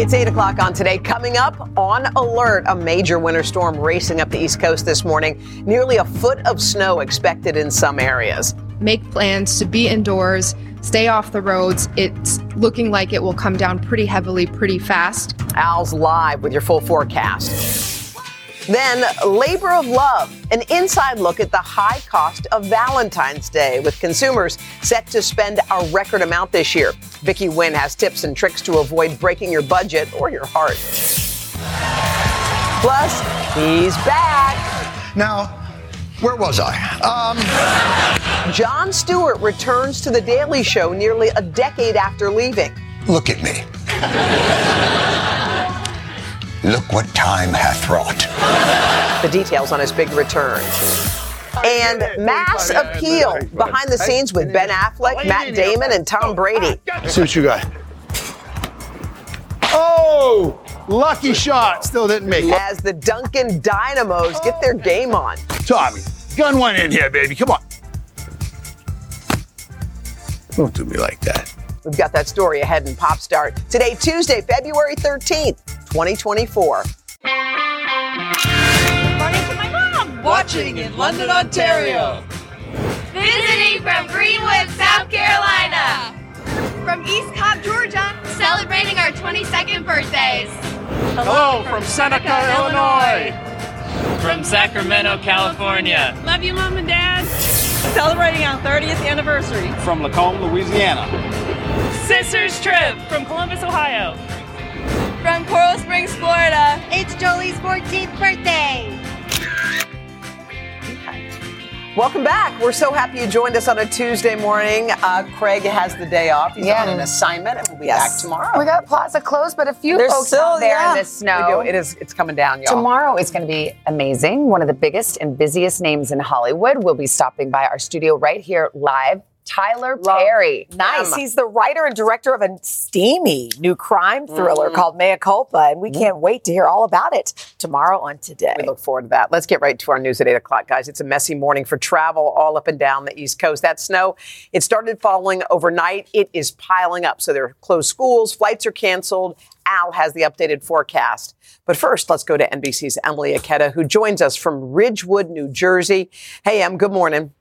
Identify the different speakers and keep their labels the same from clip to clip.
Speaker 1: It's 8 o'clock on today. Coming up on alert, a major winter storm racing up the East Coast this morning. Nearly a foot of snow expected in some areas.
Speaker 2: Make plans to be indoors, stay off the roads. It's looking like it will come down pretty heavily, pretty fast.
Speaker 1: Al's live with your full forecast. Then, Labor of Love, an inside look at the high cost of Valentine's Day, with consumers set to spend a record amount this year. Vicky Nguyen has tips and tricks to avoid breaking your budget or your heart. Plus, he's back.
Speaker 3: Now, where was I?
Speaker 1: Um, Jon Stewart returns to The Daily Show nearly a decade after leaving.
Speaker 3: Look at me. Look what time hath wrought.
Speaker 1: The details on his big return. And mass appeal behind the scenes with Ben Affleck, Matt Damon, and Tom Brady.
Speaker 4: See what you got. Oh, lucky shot. Still didn't make it.
Speaker 1: As the Duncan Dynamos get their game on.
Speaker 4: Tommy, gun one in here, baby. Come on. Don't do me like that.
Speaker 1: We've got that story ahead in Pop Start. Today, Tuesday, February 13th, 2024.
Speaker 5: Morning to my mom.
Speaker 6: Watching in London, Ontario.
Speaker 7: Visiting from Greenwood, South Carolina.
Speaker 5: From East Cobb, Georgia.
Speaker 7: Celebrating our 22nd birthdays.
Speaker 8: Hello, from Seneca, Illinois.
Speaker 9: From Sacramento, California.
Speaker 10: Love you, Mom and Dad.
Speaker 11: Celebrating our 30th anniversary.
Speaker 12: From Lacombe, Louisiana.
Speaker 13: Sisters Trip from Columbus, Ohio.
Speaker 14: From Coral Springs, Florida.
Speaker 15: It's Jolie's 14th birthday.
Speaker 1: Welcome back. We're so happy you joined us on a Tuesday morning. Uh, Craig has the day off. He's yeah. on an assignment, and we'll be yes. back tomorrow.
Speaker 16: We got Plaza closed, but a few
Speaker 1: There's
Speaker 16: folks
Speaker 1: still,
Speaker 16: out there
Speaker 1: yeah.
Speaker 16: in the snow.
Speaker 1: It is. It's coming down, y'all.
Speaker 16: Tomorrow is going to be amazing. One of the biggest and busiest names in Hollywood will be stopping by our studio right here live Tyler
Speaker 1: Love
Speaker 16: Perry.
Speaker 17: Nice. He's the writer and director of a steamy new crime thriller mm. called Mea Culpa, and we can't wait to hear all about it tomorrow on Today.
Speaker 1: We look forward to that. Let's get right to our news at 8 o'clock, guys. It's a messy morning for travel all up and down the East Coast. That snow, it started falling overnight. It is piling up. So there are closed schools, flights are canceled. Al has the updated forecast. But first, let's go to NBC's Emily Ikeda, who joins us from Ridgewood, New Jersey. Hey, Em, good morning.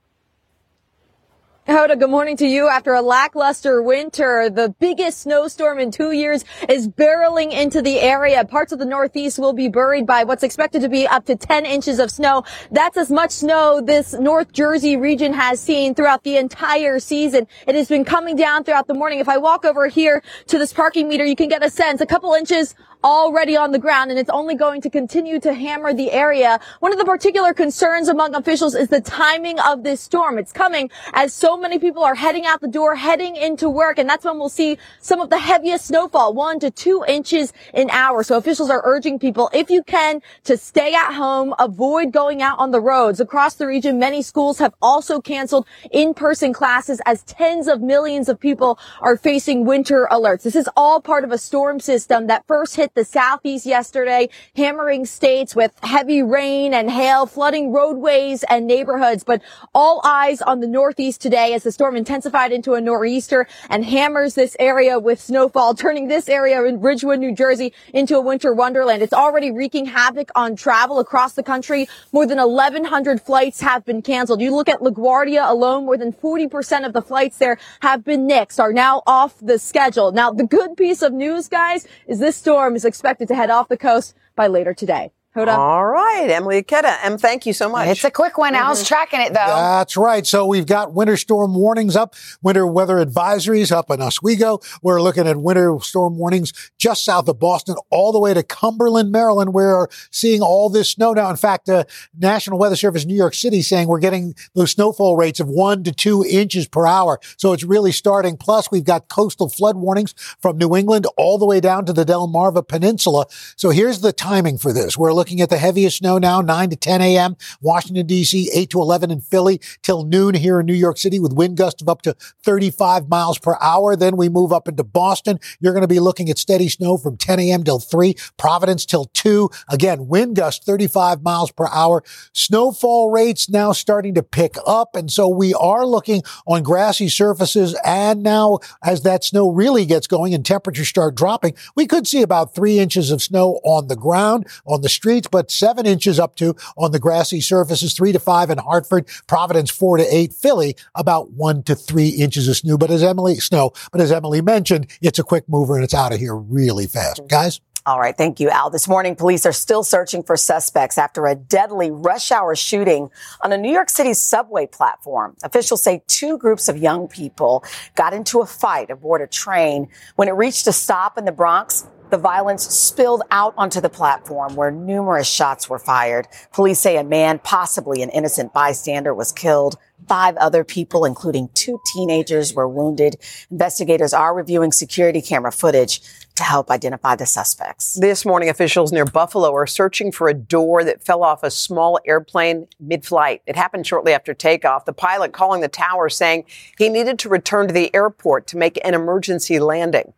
Speaker 18: Hoda, good morning to you. After a lackluster winter, the biggest snowstorm in two years is barreling into the area. Parts of the Northeast will be buried by what's expected to be up to 10 inches of snow. That's as much snow this North Jersey region has seen throughout the entire season. It has been coming down throughout the morning. If I walk over here to this parking meter, you can get a sense. A couple inches already on the ground and it's only going to continue to hammer the area. One of the particular concerns among officials is the timing of this storm. It's coming as so many people are heading out the door, heading into work, and that's when we'll see some of the heaviest snowfall, one to two inches an hour. So officials are urging people, if you can, to stay at home, avoid going out on the roads. Across the region, many schools have also canceled in-person classes as tens of millions of people are facing winter alerts. This is all part of a storm system that first hit hit the southeast yesterday, hammering states with heavy rain and hail, flooding roadways and neighborhoods. But all eyes on the northeast today as the storm intensified into a nor'easter and hammers this area with snowfall, turning this area in Ridgewood, New Jersey into a winter wonderland. It's already wreaking havoc on travel across the country. More than 1,100 flights have been canceled. You look at LaGuardia alone, more than 40% of the flights there have been nixed, are now off the schedule. Now, the good piece of news, guys, is this storm is expected to head off the coast by later today. Hoda.
Speaker 1: All right, Emily Ikeda. Em, thank you so much.
Speaker 16: It's a quick one. Mm-hmm. Al's tracking it, though.
Speaker 10: That's right. So we've got winter storm warnings up, winter weather advisories up in Oswego. We're looking at winter storm warnings just south of Boston, all the way to Cumberland, Maryland. We're seeing all this snow now. In fact, uh, National Weather Service New York City saying we're getting those snowfall rates of one to two inches per hour. So it's really starting. Plus, we've got coastal flood warnings from New England all the way down to the Delmarva Peninsula. So here's the timing for this. We're looking at the heaviest snow now, 9 to 10 a.m. Washington, D.C., 8 to 11 in Philly, till noon here in New York City with wind gusts of up to 35 miles per hour. Then we move up into Boston. You're going to be looking at steady snow from 10 a.m. till 3, Providence till 2. Again, wind gusts 35 miles per hour. Snowfall rates now starting to pick up. And so we are looking on grassy surfaces. And now as that snow really gets going and temperatures start dropping, we could see about three inches of snow on the ground, on the streets, but seven inches up to on the grassy surfaces, three to five in Hartford, Providence, four to eight, Philly, about one to three inches of snow. But as Emily, snow, but as Emily mentioned, it's a quick mover and it's out of here really fast. Guys?
Speaker 17: All right. Thank you, Al. This morning, police are still searching for suspects after a deadly rush hour shooting on a New York City subway platform. Officials say two groups of young people got into a fight aboard a train. When it reached a stop in the Bronx, the violence spilled out onto the platform where numerous shots were fired. Police say a man, possibly an innocent bystander, was killed. Five other people, including two teenagers, were wounded. Investigators are reviewing security camera footage to help identify the suspects.
Speaker 1: This morning, officials near Buffalo are searching for a door that fell off a small airplane mid flight. It happened shortly after takeoff. The pilot calling the tower saying he needed to return to the airport to make an emergency landing.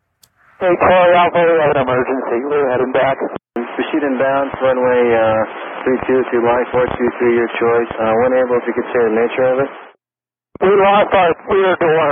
Speaker 12: Hey, Charlie Alpha, we have an emergency. We're heading back. Proceed inbound, runway uh, 32, if you like, 423, your choice. Uh, when able, if you could say the nature of it.
Speaker 8: We lost our rear door.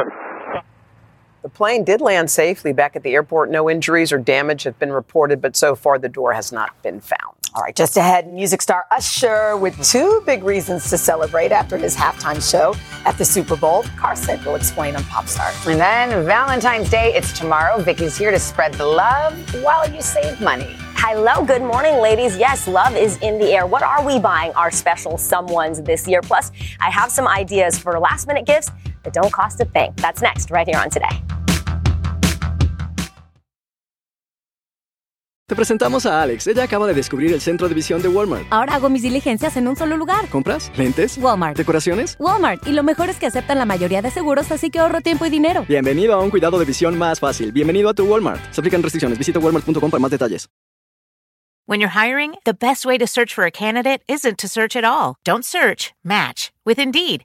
Speaker 1: The plane did land safely back at the airport. No injuries or damage have been reported, but so far the door has not been found.
Speaker 17: All right, just ahead, music star Usher with two big reasons to celebrate after his halftime show at the Super Bowl. Carson will explain on Pop Start.
Speaker 16: And then Valentine's Day, it's tomorrow. Vicky's here to spread the love while you save money.
Speaker 19: Hello, good morning, ladies. Yes, love is in the air. What are we buying our special someones this year? Plus, I have some ideas for last minute gifts that don't cost a thing. That's next, right here on Today.
Speaker 20: Te presentamos a Alex. Ella acaba de descubrir el centro de visión de Walmart.
Speaker 21: Ahora hago mis diligencias en un solo lugar.
Speaker 20: ¿Compras? ¿Lentes?
Speaker 21: Walmart.
Speaker 20: ¿Decoraciones?
Speaker 21: Walmart. Y lo mejor es que aceptan la mayoría de seguros, así que ahorro tiempo y dinero.
Speaker 20: Bienvenido a un cuidado de visión más fácil. Bienvenido a tu Walmart. Se aplican restricciones. Visita walmart.com para más detalles.
Speaker 22: When you're hiring, the best way to search for a candidate isn't to search at all. Don't search, match with Indeed.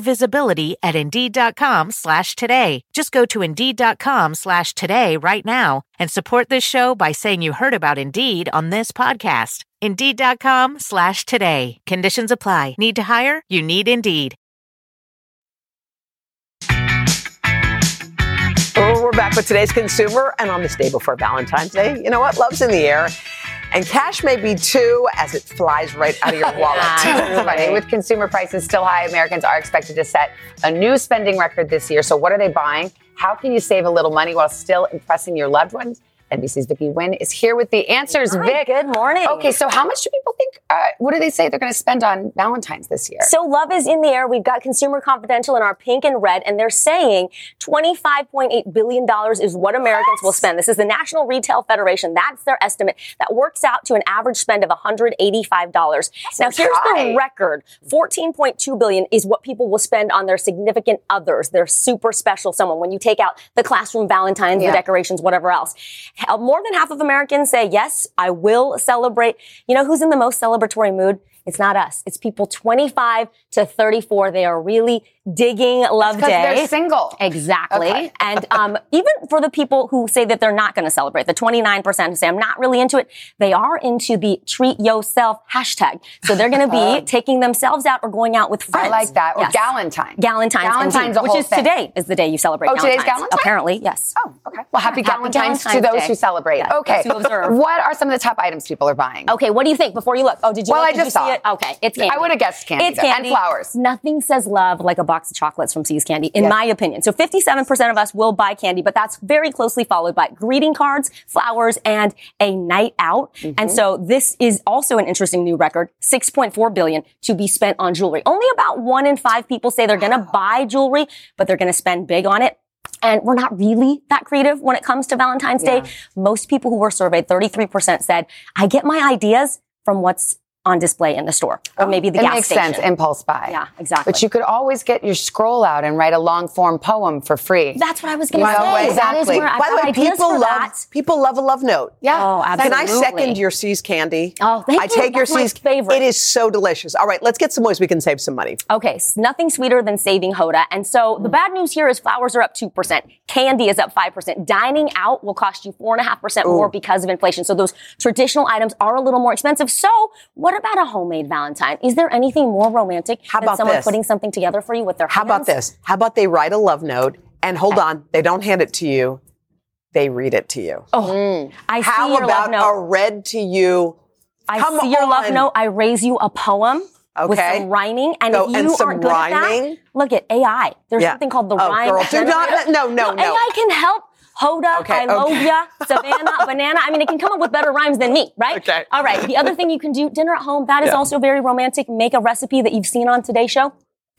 Speaker 22: visibility at Indeed.com slash today. Just go to Indeed.com slash today right now and support this show by saying you heard about Indeed on this podcast. Indeed.com slash today. Conditions apply. Need to hire? You need Indeed.
Speaker 1: Oh, we're back with today's consumer, and on this day before Valentine's Day, you know what? Love's in the air. And cash may be too, as it flies right out of your wallet.
Speaker 16: With consumer prices still high, Americans are expected to set a new spending record this year. So, what are they buying? How can you save a little money while still impressing your loved ones? NBC's Vicky Nguyen is here with the answers.
Speaker 19: Hi,
Speaker 16: Vic,
Speaker 19: good morning.
Speaker 16: Okay, so how much do people think? Uh, what do they say they're going to spend on Valentine's this year?
Speaker 19: So love is in the air. We've got Consumer Confidential in our pink and red, and they're saying twenty-five point eight billion dollars is what Americans will spend. This is the National Retail Federation. That's their estimate. That works out to an average spend of one hundred eighty-five dollars. Now here's
Speaker 16: high.
Speaker 19: the record: fourteen point two billion is what people will spend on their significant others, their super special someone. When you take out the classroom Valentines,
Speaker 16: Yeah.
Speaker 19: the decorations, whatever else, Uh, more than half of Americans say yes, I will celebrate. You know who's in the most celebratory mood? It's not us. It's people 25 to 34. They are really digging love day.
Speaker 16: they're single.
Speaker 19: Exactly.
Speaker 16: Okay.
Speaker 19: and um, even for the people who say that they're not going to celebrate, the 29% who say I'm not really into it, they are into the treat yourself hashtag. So they're going to be taking themselves out or going out with friends.
Speaker 16: I like that. Or Galentine.
Speaker 19: Galentine's.
Speaker 16: Galentine's
Speaker 19: indeed,
Speaker 16: a
Speaker 19: which is
Speaker 16: thing.
Speaker 19: today is the day you celebrate.
Speaker 16: Oh, today's
Speaker 19: Galentine's. Apparently, yes.
Speaker 16: Oh, okay. Well, happy
Speaker 19: Happy
Speaker 16: Galentine's to those
Speaker 19: Day.
Speaker 16: who celebrate.
Speaker 19: Yeah,
Speaker 16: okay. What are some of the top items people are buying?
Speaker 19: Okay, what do you think before you look? Oh, did you
Speaker 16: Well,
Speaker 19: look?
Speaker 16: I just saw it.
Speaker 19: it? Okay, it's candy.
Speaker 16: I would have guessed candy.
Speaker 19: It's
Speaker 16: though,
Speaker 19: candy.
Speaker 16: And flowers.
Speaker 19: Nothing says love like a box of chocolates from See's Candy, in
Speaker 16: Yes.
Speaker 19: my opinion. So 57% of us will buy candy, but that's very closely followed by greeting cards, flowers, and a night out.
Speaker 16: Mm-hmm.
Speaker 19: And so this is also an interesting new record, 6.4 billion to be spent on jewelry. Only about one in five people say they're going to buy jewelry, but they're going to spend big on it. And we're not really that creative when it comes to Valentine's Day. Most people who were surveyed, 33% said, I get my ideas from what's on display in the store or oh, maybe the
Speaker 16: it
Speaker 19: gas
Speaker 16: makes
Speaker 19: station.
Speaker 16: sense. Impulse buy.
Speaker 19: Yeah, exactly.
Speaker 16: But you could always get your scroll out and write a long form poem for free.
Speaker 19: That's what I was going to
Speaker 16: By the
Speaker 19: say.
Speaker 16: way,
Speaker 19: that is
Speaker 16: exactly.
Speaker 19: where
Speaker 1: By the way, people love
Speaker 19: that.
Speaker 1: people love a love note.
Speaker 16: Yeah.
Speaker 19: Oh,
Speaker 1: Can I
Speaker 19: absolutely.
Speaker 1: second your See's candy?
Speaker 19: Oh, thank
Speaker 1: I
Speaker 19: you.
Speaker 1: take
Speaker 19: That's my
Speaker 1: See's
Speaker 19: favorite.
Speaker 1: It is so delicious. All right, let's get some ways we can save some money.
Speaker 19: Okay, s- nothing sweeter than saving Hoda. And so the hmm. bad news here is flowers are up 2%. Candy is up 5%. Dining out will cost you 4.5% more because of inflation. So those traditional items are a little more expensive. So what about a homemade Valentine? Is there anything more romantic
Speaker 1: How
Speaker 19: than
Speaker 1: about
Speaker 19: someone
Speaker 1: this?
Speaker 19: putting something together for you with their
Speaker 1: How about this? How about they write a love note and hold on, they don't hand it to you, they read it to you.
Speaker 19: Oh, mm. I see
Speaker 1: How
Speaker 19: your
Speaker 1: about
Speaker 19: love note.
Speaker 1: a read to you?
Speaker 19: I
Speaker 1: Come
Speaker 19: see your love note. I raise you a poem with some rhyming. And
Speaker 1: Go-
Speaker 19: if you
Speaker 1: and some
Speaker 19: aren't good at
Speaker 1: rhyming?
Speaker 19: that, look at AI. There's
Speaker 1: Yeah.
Speaker 19: something called the
Speaker 1: Oh,
Speaker 19: rhyme.
Speaker 1: girl, do not-
Speaker 19: generator.
Speaker 1: no, no, no.
Speaker 19: AI can help. Hoda,
Speaker 1: Okay,
Speaker 19: I love
Speaker 1: okay.
Speaker 19: ya, Savannah, banana. I mean, it can come up with better rhymes than me, right?
Speaker 1: Okay.
Speaker 19: All right. The other thing you can do, dinner at home, that is
Speaker 1: Yeah.
Speaker 19: also very romantic. Make a recipe that you've seen on today's show.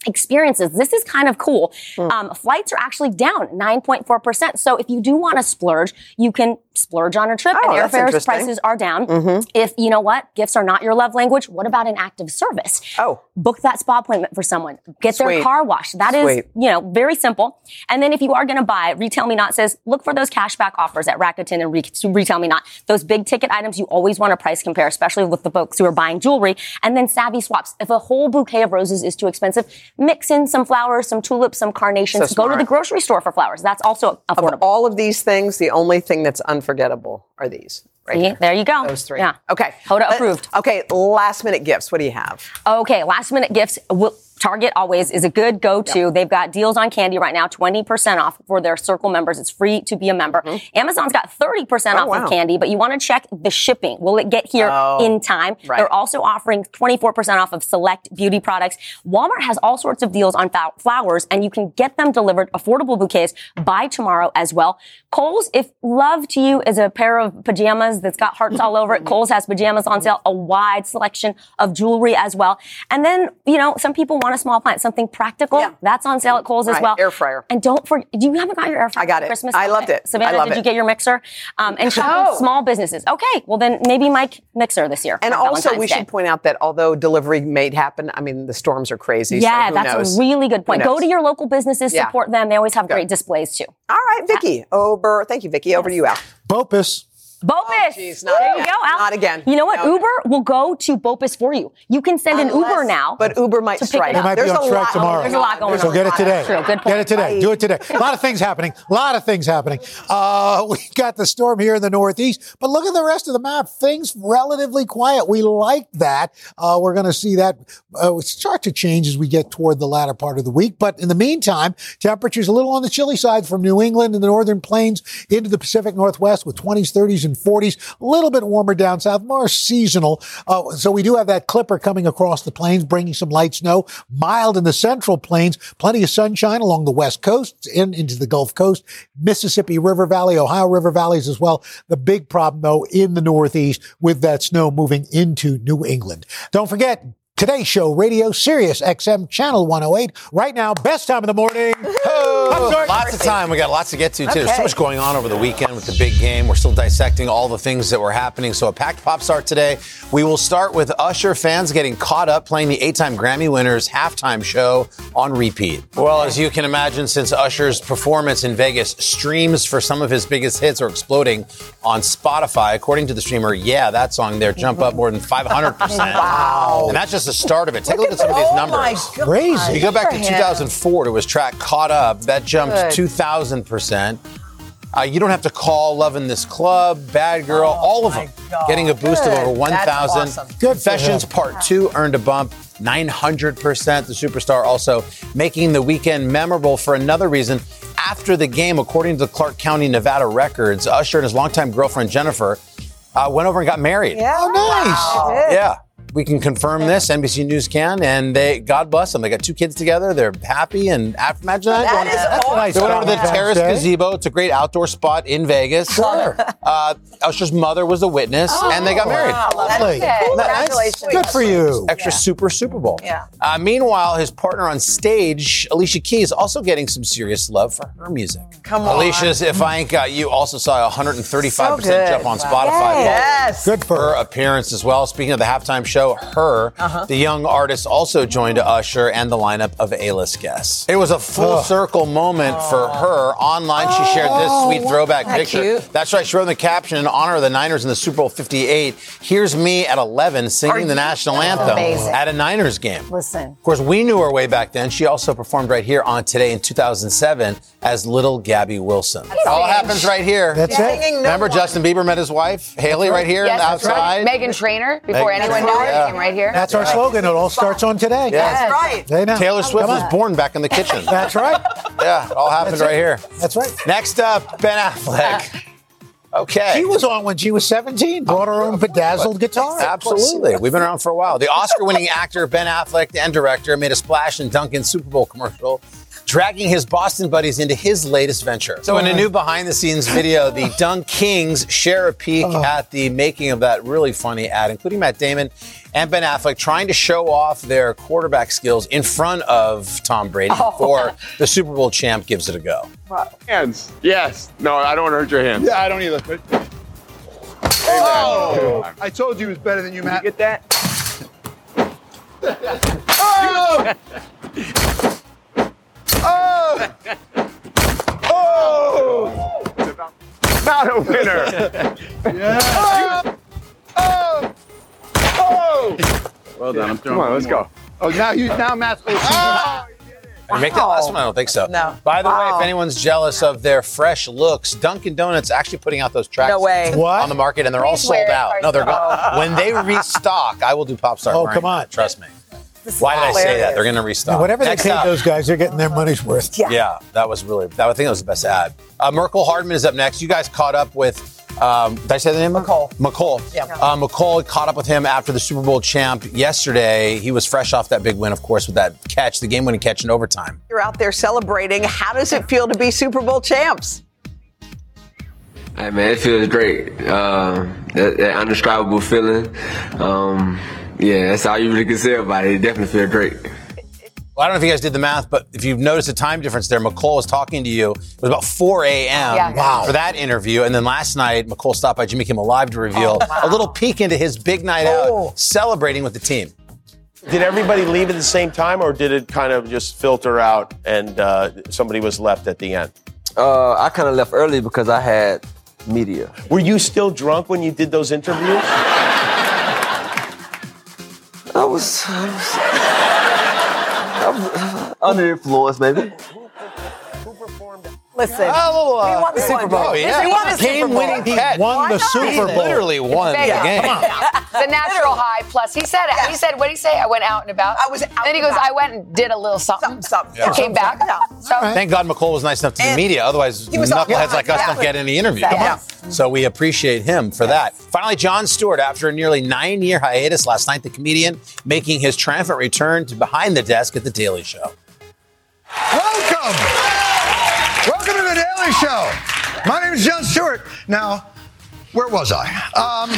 Speaker 19: Experiences. This is kind of cool.
Speaker 1: Hmm.
Speaker 19: Um, flights are actually down 9.4%. So if you do want to splurge, you can splurge on a trip
Speaker 1: Oh,
Speaker 19: and airfare prices are down.
Speaker 1: Mhm.
Speaker 19: If you know what, gifts are not your love language, what about an act of service?
Speaker 1: Oh.
Speaker 19: Book that spa appointment for someone. Get their car washed. That is,
Speaker 1: Sweet.
Speaker 19: you know, very simple. And then if you are going to buy, Retail Me Not says, look for those cashback offers at Rakuten and Re- Retail Me Not. Those big ticket items you always want to price compare, especially with the folks who are buying jewelry. And then savvy swaps. If a whole bouquet of roses is too expensive, mix in some flowers, some tulips, some carnations.
Speaker 1: So
Speaker 19: Go to the grocery store for flowers. That's also
Speaker 1: Of all of these things, the only thing that's unforgettable are these. Right
Speaker 19: See?
Speaker 1: here.
Speaker 19: There you go.
Speaker 1: Those three.
Speaker 19: Yeah.
Speaker 1: Okay.
Speaker 19: Hoda approved.
Speaker 1: Okay, last minute gifts. What do you have?
Speaker 19: Okay, last minute gifts. Will, Target always is a good go-to. They've got deals on candy right now, 20% off for their Circle members. It's free to be a member. Mm-hmm. Amazon's got 30%
Speaker 1: Oh,
Speaker 19: off
Speaker 1: wow.
Speaker 19: of candy, but you want to check the shipping. Will it get here
Speaker 1: Oh,
Speaker 19: in time?
Speaker 1: right.
Speaker 19: They're also offering 24% off of select beauty products. Walmart has all sorts of deals on flowers, and you can get them delivered affordable bouquets by tomorrow as well. Kohl's, if love to you is a pair of pajamas that's got hearts all over it, Kohl's has pajamas on sale, a wide selection of jewelry as well. And then, you know, some people want a small plant, something practical. yeah. That's on sale at Kohl's as well.
Speaker 1: air fryer.
Speaker 19: And don't forget, you haven't got your air fryer
Speaker 1: I got
Speaker 19: for
Speaker 1: it.
Speaker 19: Christmas?
Speaker 1: I loved
Speaker 19: Okay.
Speaker 1: it. I
Speaker 19: Savannah,
Speaker 1: love
Speaker 19: did you get your mixer? Um, and shop
Speaker 16: Oh.
Speaker 19: small businesses. Okay, well then maybe Mike mixer this year.
Speaker 1: And also,
Speaker 19: Valentine's
Speaker 1: we
Speaker 19: Day.
Speaker 1: should point out that although delivery may happen, I mean, the storms are crazy. so
Speaker 19: Yeah,
Speaker 1: who
Speaker 19: that's
Speaker 1: knows?
Speaker 19: a really good point. Go to your local businesses,
Speaker 1: Yeah.
Speaker 19: support them. They always have
Speaker 1: Good.
Speaker 19: great displays too.
Speaker 1: All right, Vicky. Over. Thank you, Vicky. Over to you, Al.
Speaker 10: BOPIS.
Speaker 19: BOPIS.
Speaker 1: geez, not
Speaker 19: there
Speaker 1: again.
Speaker 19: you go, Al.
Speaker 1: Not again.
Speaker 19: You know what?
Speaker 1: No.
Speaker 19: Uber will go to BOPIS for you. You can send an Uber now.
Speaker 1: But Uber might strike.
Speaker 19: it
Speaker 10: They might
Speaker 1: There's
Speaker 10: be on
Speaker 1: a
Speaker 10: strike
Speaker 1: lot-
Speaker 10: tomorrow.
Speaker 19: There's a lot going
Speaker 10: So
Speaker 19: on.
Speaker 10: get it today.
Speaker 19: True. Good point.
Speaker 10: Get it today. Do it today. A lot of things happening. A lot of things happening. Uh, we got the storm here in the Northeast, but look at the rest of the map. Things relatively quiet. We like that. Uh, we're going to see that uh, start to change as we get toward the latter part of the week. But in the meantime, temperatures a little on the chilly side from New England and the northern plains into the Pacific Northwest with 20s, 30s, and 40s. A little bit warmer down south, more seasonal. Uh, so we do have that clipper coming across the plains, bringing some light snow. Mild in the central plains. Plenty of sunshine along the west coast and into the Gulf Coast, Mississippi River Valley, Ohio River valleys as well. The big problem though in the northeast with that snow moving into New England. Don't forget, Today's show, Radio Sirius XM Channel 108. Right now, best time of the morning.
Speaker 23: Lots of time. We got lots to get to, too. There's
Speaker 1: Okay.
Speaker 23: so much going on over the weekend with the big game. We're still dissecting all the things that were happening. So, a packed pop start today. We will start with Usher fans getting caught up playing the eight time Grammy winners halftime show on repeat. Well, as you can imagine, since Usher's performance in Vegas, streams for some of his biggest hits are exploding on Spotify. According to the streamer, yeah, that song there jump up more than 500%. wow. And that's just the start of it. Take a look at some of these
Speaker 1: oh
Speaker 23: numbers.
Speaker 1: My God.
Speaker 10: Crazy.
Speaker 23: You go back to
Speaker 1: Good for him.
Speaker 23: 2004 to his track Caught Up. That jumped 2,000%. Uh, you don't have to call Love in This Club, Bad Girl, all of
Speaker 1: Oh
Speaker 23: them
Speaker 1: God.
Speaker 23: getting a boost
Speaker 1: Good.
Speaker 23: of over 1,000.
Speaker 1: That's awesome.
Speaker 10: Good for
Speaker 23: Confessions. Part 2 earned a bump, 900%. The superstar also making the weekend memorable for another reason. After the game, according to the Clark County, Nevada records, Usher and his longtime girlfriend Jennifer uh, went over and got married.
Speaker 1: Yeah.
Speaker 10: Oh, nice.
Speaker 1: Wow.
Speaker 23: Yeah. We can confirm this. NBC News can, and they, God bless them. They got two kids together. They're happy, and after, imagine that.
Speaker 1: That
Speaker 23: going-
Speaker 1: is
Speaker 10: That's a nice
Speaker 23: they went over to the
Speaker 10: Valentine's
Speaker 23: Terrace Gazebo. It's a great outdoor spot in Vegas.
Speaker 10: Sure.
Speaker 23: Uh, Usher's mother was a witness, and they got married.
Speaker 1: Wow,
Speaker 10: Lovely.
Speaker 16: That's it.
Speaker 23: Isn't?
Speaker 16: Congratulations.
Speaker 10: Good for you.
Speaker 23: Extra super Super Bowl.
Speaker 1: Yeah.
Speaker 23: Uh, meanwhile, his partner on stage, Alicia Keys, also getting some serious love for her music.
Speaker 1: Come on.
Speaker 23: Alicia's "If I Ain't Got You" also saw a 135
Speaker 1: So good.
Speaker 23: jump on
Speaker 1: Wow.
Speaker 23: Spotify.
Speaker 1: Yes.
Speaker 10: Good for
Speaker 23: her
Speaker 10: her.
Speaker 23: appearance as well. Speaking of the halftime show, her,
Speaker 1: Uh-huh.
Speaker 23: the young artist, also joined Usher and the lineup of A-list guests. It was a full
Speaker 10: Ugh.
Speaker 23: circle moment for her. Online, she shared this sweet throwback
Speaker 1: that
Speaker 23: picture.
Speaker 1: cute?
Speaker 23: That's right. She wrote in the caption in honor of the Niners in the Super Bowl 58. Here's me at 11 singing the national anthem
Speaker 16: amazing.
Speaker 23: at a Niners game.
Speaker 17: Listen.
Speaker 23: Of course, we knew her way back then. She also performed right here on Today in 2007 as Little Gabby Wilson. It all happens right here.
Speaker 10: That's it.
Speaker 1: Singing no
Speaker 23: Remember
Speaker 1: one.
Speaker 23: Justin Bieber met his wife, Hailey, right here
Speaker 16: Yes, that's
Speaker 23: outside?
Speaker 16: right. Meghan Trainor, before
Speaker 23: Meghan
Speaker 16: anyone
Speaker 23: Trainor,
Speaker 16: knew her,
Speaker 23: yeah.
Speaker 16: right here.
Speaker 10: That's our slogan. It all starts on today.
Speaker 23: Yeah.
Speaker 1: That's right.
Speaker 10: They know.
Speaker 23: Taylor Swift
Speaker 10: Come
Speaker 23: was born back in the kitchen.
Speaker 10: That's right.
Speaker 23: yeah, it all happened
Speaker 10: That's
Speaker 23: right
Speaker 10: it.
Speaker 23: here.
Speaker 10: That's right.
Speaker 23: Next up, Ben Affleck. Okay.
Speaker 10: She was on when she was 17, brought her own bedazzled guitar.
Speaker 23: Absolutely. We've been around for a while. The Oscar winning actor Ben Affleck and director made a splash in Dunkin's Super Bowl commercial, dragging his Boston buddies into his latest venture. So, in a new behind the scenes video, the DunKings share a peek oh. at the making of that really funny ad, including Matt Damon and Ben Affleck trying to show off their quarterback skills in front of Tom Brady oh. before the Super Bowl champ gives it a go.
Speaker 24: Hands. Yes. No, I don't want to hurt your hands.
Speaker 25: Yeah, I don't either.
Speaker 24: Oh!
Speaker 25: I told you it was better than you, Matt.
Speaker 24: You get that?
Speaker 25: Oh! Oh! Oh!
Speaker 24: Not a winner.
Speaker 25: Yeah. Oh! Oh!
Speaker 24: Well done. I'm Come on, let's go.
Speaker 25: Oh, now you now Matt's oh.
Speaker 23: Did we make that last one? I don't think so.
Speaker 1: No.
Speaker 23: By the way, if anyone's jealous of their fresh looks, Dunkin' Donuts actually putting out those tracks
Speaker 1: No way.
Speaker 10: What?
Speaker 23: on the market, and they're all sold out. No, they're gone. When they restock, I will do pop star.
Speaker 10: Oh,
Speaker 23: wearing
Speaker 10: come on.
Speaker 23: Trust me. Why did I say that? They're going to restock.
Speaker 10: Now, whatever
Speaker 23: Next
Speaker 10: they paid
Speaker 23: up-
Speaker 10: those guys, they're getting their money's worth.
Speaker 1: Yeah.
Speaker 23: Yeah, that was really. That, I think that was the best ad. Uh, Merkel Hardman is up next. You guys caught up with. Um, did I say the name?
Speaker 1: Mecole.
Speaker 23: Mecole.
Speaker 1: Yeah.
Speaker 23: Uh, Mecole caught up with him after the Super Bowl champ yesterday. He was fresh off that big win, of course, with that catch, the game-winning catch in overtime.
Speaker 1: You're out there celebrating. How does it feel to be Super Bowl champs?
Speaker 26: Hey man, it feels great. Uh, that, that undescribable feeling. Um, yeah, that's all you really can say about it. It definitely feels great.
Speaker 23: Well, I don't know if you guys did the math, but if you've noticed a time difference there, Mecole was talking to you. It was about 4 a.m.
Speaker 16: Yeah. Wow.
Speaker 23: for that interview. And then last night, Mecole stopped by Jimmy Kimmel Live to reveal
Speaker 1: Oh, wow.
Speaker 23: a little peek into his big night
Speaker 1: Oh.
Speaker 23: out, celebrating with the team.
Speaker 24: Did everybody leave at the same time, or did it kind of just filter out and uh, somebody was left at the end?
Speaker 26: Uh, I kind of left early because I had media.
Speaker 24: Were you still drunk when you did those interviews?
Speaker 26: I was, I was, I was influence, maybe.
Speaker 1: Listen,
Speaker 23: Oh, uh,
Speaker 1: we won the Super Bowl.
Speaker 23: Oh, yeah.
Speaker 1: We won the Super Bowl.
Speaker 23: Game-winning catch.
Speaker 10: Won
Speaker 1: Why
Speaker 10: the
Speaker 1: not?
Speaker 10: Super
Speaker 23: He literally won the
Speaker 16: Vegas.
Speaker 23: game.
Speaker 16: the natural high. Plus, he said it. He said, "What did he say? I went out and about."
Speaker 1: I was out
Speaker 16: Then he goes,
Speaker 1: about.
Speaker 16: "I went and did a little something."
Speaker 1: Something, something.
Speaker 16: and came back.
Speaker 1: Yeah.
Speaker 16: So
Speaker 23: Thank God Mecole was nice enough to the media. Otherwise,
Speaker 1: he was
Speaker 23: knuckleheads like us don't get any interviews.
Speaker 16: Yeah.
Speaker 23: So we appreciate him for that. Finally, Jon Stewart, after a nearly nine year hiatus last night, the comedian making his triumphant return to behind the desk at The Daily Show.
Speaker 25: Welcome! Welcome Daily Show. My name is Jon Stewart. Now, where was I? Um,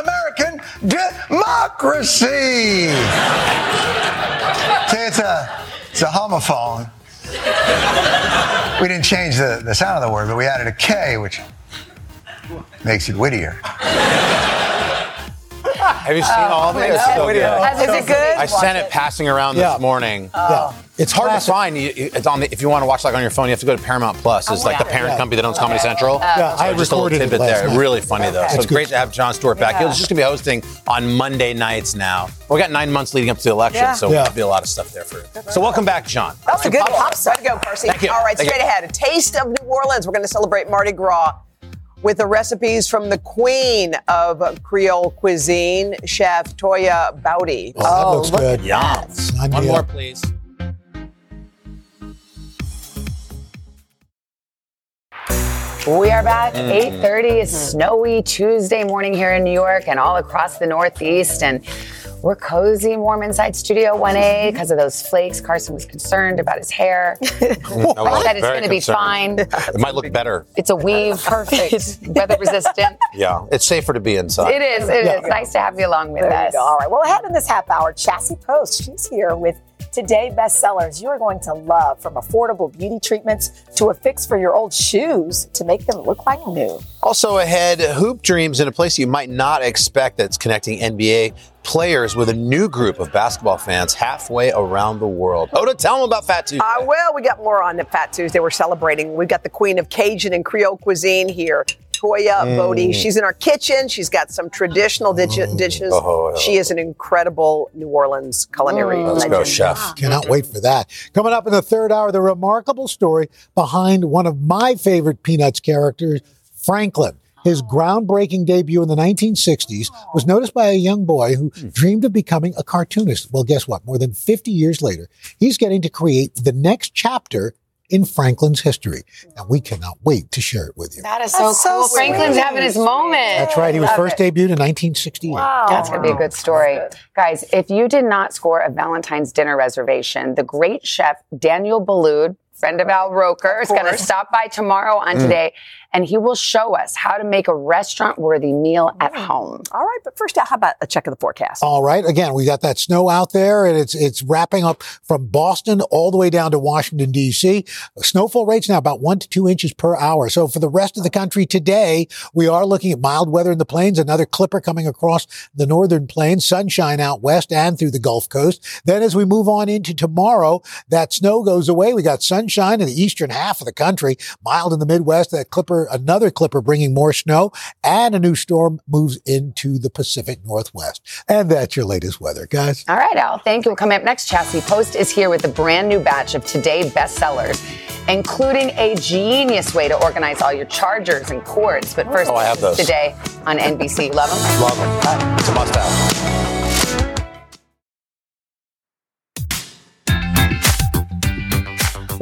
Speaker 25: American democracy. See, it's a it's a homophone. We didn't change the, the sound of the word, but we added a K, which makes it wittier.
Speaker 23: Have you seen all of oh, it? It's so good.
Speaker 17: Is it good?
Speaker 23: I sent it passing around
Speaker 10: Yeah.
Speaker 23: this morning.
Speaker 10: Yeah. Oh.
Speaker 23: It's hard to find. You- you- It's on the, if you want to watch like on your phone, you have to go to Paramount Plus. It's oh, like the parent
Speaker 10: Yeah.
Speaker 23: company that owns Comedy Central.
Speaker 10: Yeah, I
Speaker 23: so just a little
Speaker 10: recorded it
Speaker 23: tidbit there.
Speaker 10: night.
Speaker 23: Really funny though. So it's great to have Jon Stewart back.
Speaker 17: Yeah.
Speaker 23: He's just gonna be hosting on Monday nights now. We got nine months leading up to the election,
Speaker 17: Yeah.
Speaker 23: so
Speaker 10: Yeah.
Speaker 23: there'll be a lot of stuff there for. So welcome back, Jon.
Speaker 1: That was a good pop Way to go, Percy.
Speaker 23: Thank you.
Speaker 1: All right,
Speaker 23: Thank
Speaker 1: straight
Speaker 23: you.
Speaker 1: ahead. A taste of New Orleans. We're going to celebrate Mardi Gras with the recipes from the queen of Creole cuisine, Chef Toya Boudy.
Speaker 10: Oh, that looks good.
Speaker 23: Yum.
Speaker 10: Sign
Speaker 23: One
Speaker 10: me
Speaker 23: more, please.
Speaker 16: We are back.
Speaker 23: Mhm.
Speaker 16: 8:30. It's snowy Tuesday morning here in New York and all across the Northeast, and we're cozy and warm inside Studio 1A mm-hmm. because of those flakes. Carson was concerned about his hair.
Speaker 23: I
Speaker 16: I said it's going to be
Speaker 23: concerned.
Speaker 16: fine.
Speaker 23: It might look better.
Speaker 16: It's a weave, perfect, weather resistant.
Speaker 23: Yeah, it's safer to be inside.
Speaker 16: It is. It is nice to have you along with
Speaker 17: There
Speaker 16: us.
Speaker 17: All right. Well, ahead in this half hour, Chassie Post. She's here with today bestsellers you are going to love from affordable beauty treatments to a fix for your old shoes to make them look like new.
Speaker 23: Also ahead, Hoop Dreams in a place you might not expect that's connecting NBA players with a new group of basketball fans halfway around the world. Hoda, tell them about Fat Tuesday.
Speaker 1: Uh, well, we got more on the Fat Tuesday. We're celebrating. We've got the queen of Cajun and Creole cuisine here, Toya
Speaker 23: Mm.
Speaker 1: Boudy. She's in our kitchen. She's got some traditional dish- mm. dishes.
Speaker 23: Oh, oh,
Speaker 1: she is an incredible New Orleans culinary
Speaker 23: mm.
Speaker 1: Let's
Speaker 23: go, chef. Ah.
Speaker 10: Cannot wait for that. Coming up in the third hour, the remarkable story behind one of my favorite Peanuts characters, Franklin. His oh. groundbreaking debut in the 1960s was noticed by a young boy who hmm. dreamed of becoming a cartoonist. Well, guess what? More than 50 years later, he's getting to create the next chapter in Franklin's history. And we cannot wait to share it with you.
Speaker 16: That is so
Speaker 17: That's so
Speaker 16: cool. Franklin's
Speaker 17: sweet.
Speaker 16: having his moment.
Speaker 10: That's right. He was
Speaker 16: Love
Speaker 10: first
Speaker 16: it.
Speaker 10: debuted in 1968. Wow.
Speaker 16: That's going to be a good story. Guys, if you did not score a Valentine's dinner reservation, the great chef Daniel Boulud, friend of Al Roker, is going to stop by tomorrow on
Speaker 1: Mm.
Speaker 16: Today, and he will show us how to make a restaurant worthy meal at home.
Speaker 1: All right, but first, how about a check of the forecast?
Speaker 10: All right. Again, we got that snow out there and it's, it's wrapping up from Boston all the way down to Washington, D.C. Snowfall rates now about one to two inches per hour. So for the rest of the country today, we are looking at mild weather in the plains, another clipper coming across the northern plains, sunshine out west and through the Gulf Coast. Then as we move on into tomorrow, that snow goes away. We got sunshine in the eastern half of the country, mild in the Midwest, that clipper, another clipper bringing more snow and a new storm moves into the Pacific Northwest. And that's your latest weather, guys.
Speaker 16: All right, Al. Thank you. Coming up next, Chassie Post is here with a brand new batch of Today bestsellers, including a genius way to organize all your chargers and cords. But first,
Speaker 23: Oh, I have those.
Speaker 16: today on NBC. Love them?
Speaker 23: Love them. It's a must have.